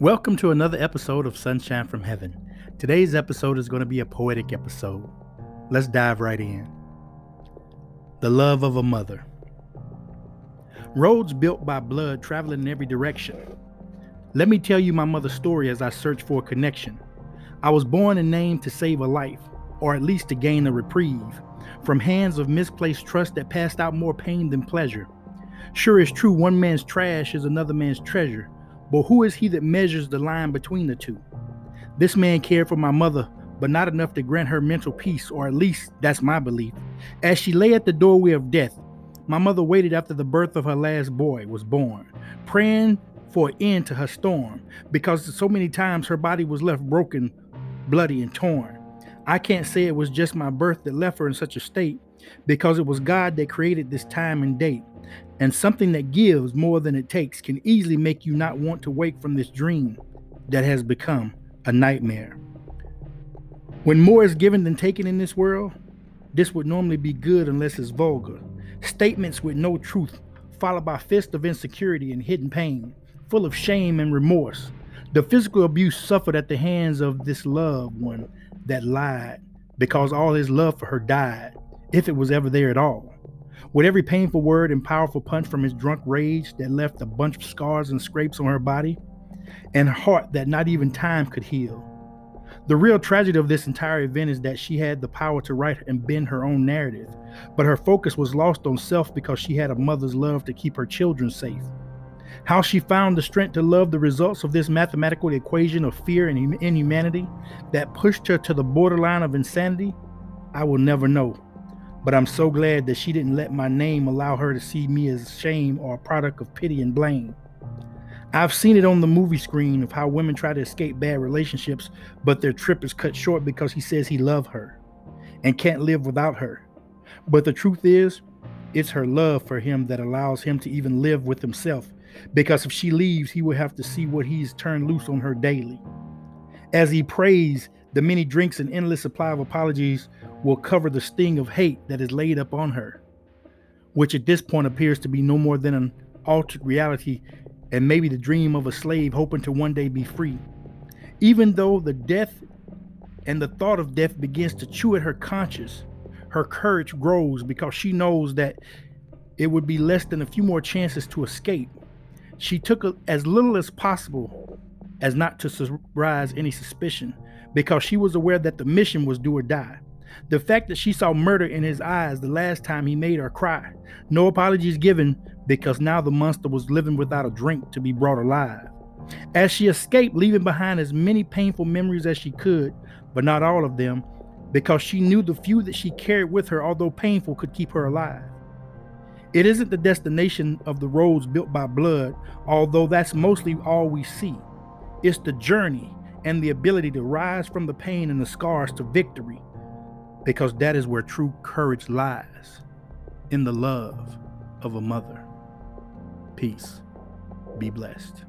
Welcome to another episode of Sunshine from Heaven. Today's episode is going to be a poetic episode. Let's dive right in. The love of a mother. Roads built by blood traveling in every direction. Let me tell you my mother's story as I search for a connection. I was born and named to save a life, or at least to gain a reprieve, from hands of misplaced trust that passed out more pain than pleasure. Sure, it's true, one man's trash is another man's treasure, but who is he that measures the line between the two? This man cared for my mother, but not enough to grant her mental peace, or at least that's my belief. As she lay at the doorway of death, my mother waited after the birth of her last boy was born, praying for an end to her storm, because so many times her body was left broken, bloody, and torn. I can't say it was just my birth that left her in such a state, because it was God that created this time and date. And something that gives more than it takes can easily make you not want to wake from this dream that has become a nightmare. When more is given than taken in this world, this would normally be good unless it's vulgar. Statements with no truth, followed by fists of insecurity and hidden pain, full of shame and remorse. The physical abuse suffered at the hands of this loved one that lied because all his love for her died, if it was ever there at all. With every painful word and powerful punch from his drunk rage that left a bunch of scars and scrapes on her body, and heart that not even time could heal. The real tragedy of this entire event is that she had the power to write and bend her own narrative, but her focus was lost on self because she had a mother's love to keep her children safe. How she found the strength to love the results of this mathematical equation of fear and inhumanity that pushed her to the borderline of insanity, I will never know. But I'm so glad that she didn't let my name allow her to see me as shame or a product of pity and blame. I've seen it on the movie screen of how women try to escape bad relationships, but their trip is cut short because he says he loves her and can't live without her. But the truth is, it's her love for him that allows him to even live with himself, because if she leaves, he will have to see what he's turned loose on her daily. As he prays, the many drinks and endless supply of apologies will cover the sting of hate that is laid up on her, which at this point appears to be no more than an altered reality and maybe the dream of a slave hoping to one day be free. Even though the death and the thought of death begins to chew at her conscience, her courage grows because she knows that it would be less than a few more chances to escape. She took as little as possible as not to surprise any suspicion because she was aware that the mission was do or die. The fact that she saw murder in his eyes the last time he made her cry. No apologies given because now the monster was living without a drink to be brought alive. As she escaped, leaving behind as many painful memories as she could, but not all of them, because she knew the few that she carried with her, although painful, could keep her alive. It isn't the destination of the roads built by blood, although that's mostly all we see. It's the journey and the ability to rise from the pain and the scars to victory, because that is where true courage lies in the love of a mother. Peace. Be blessed.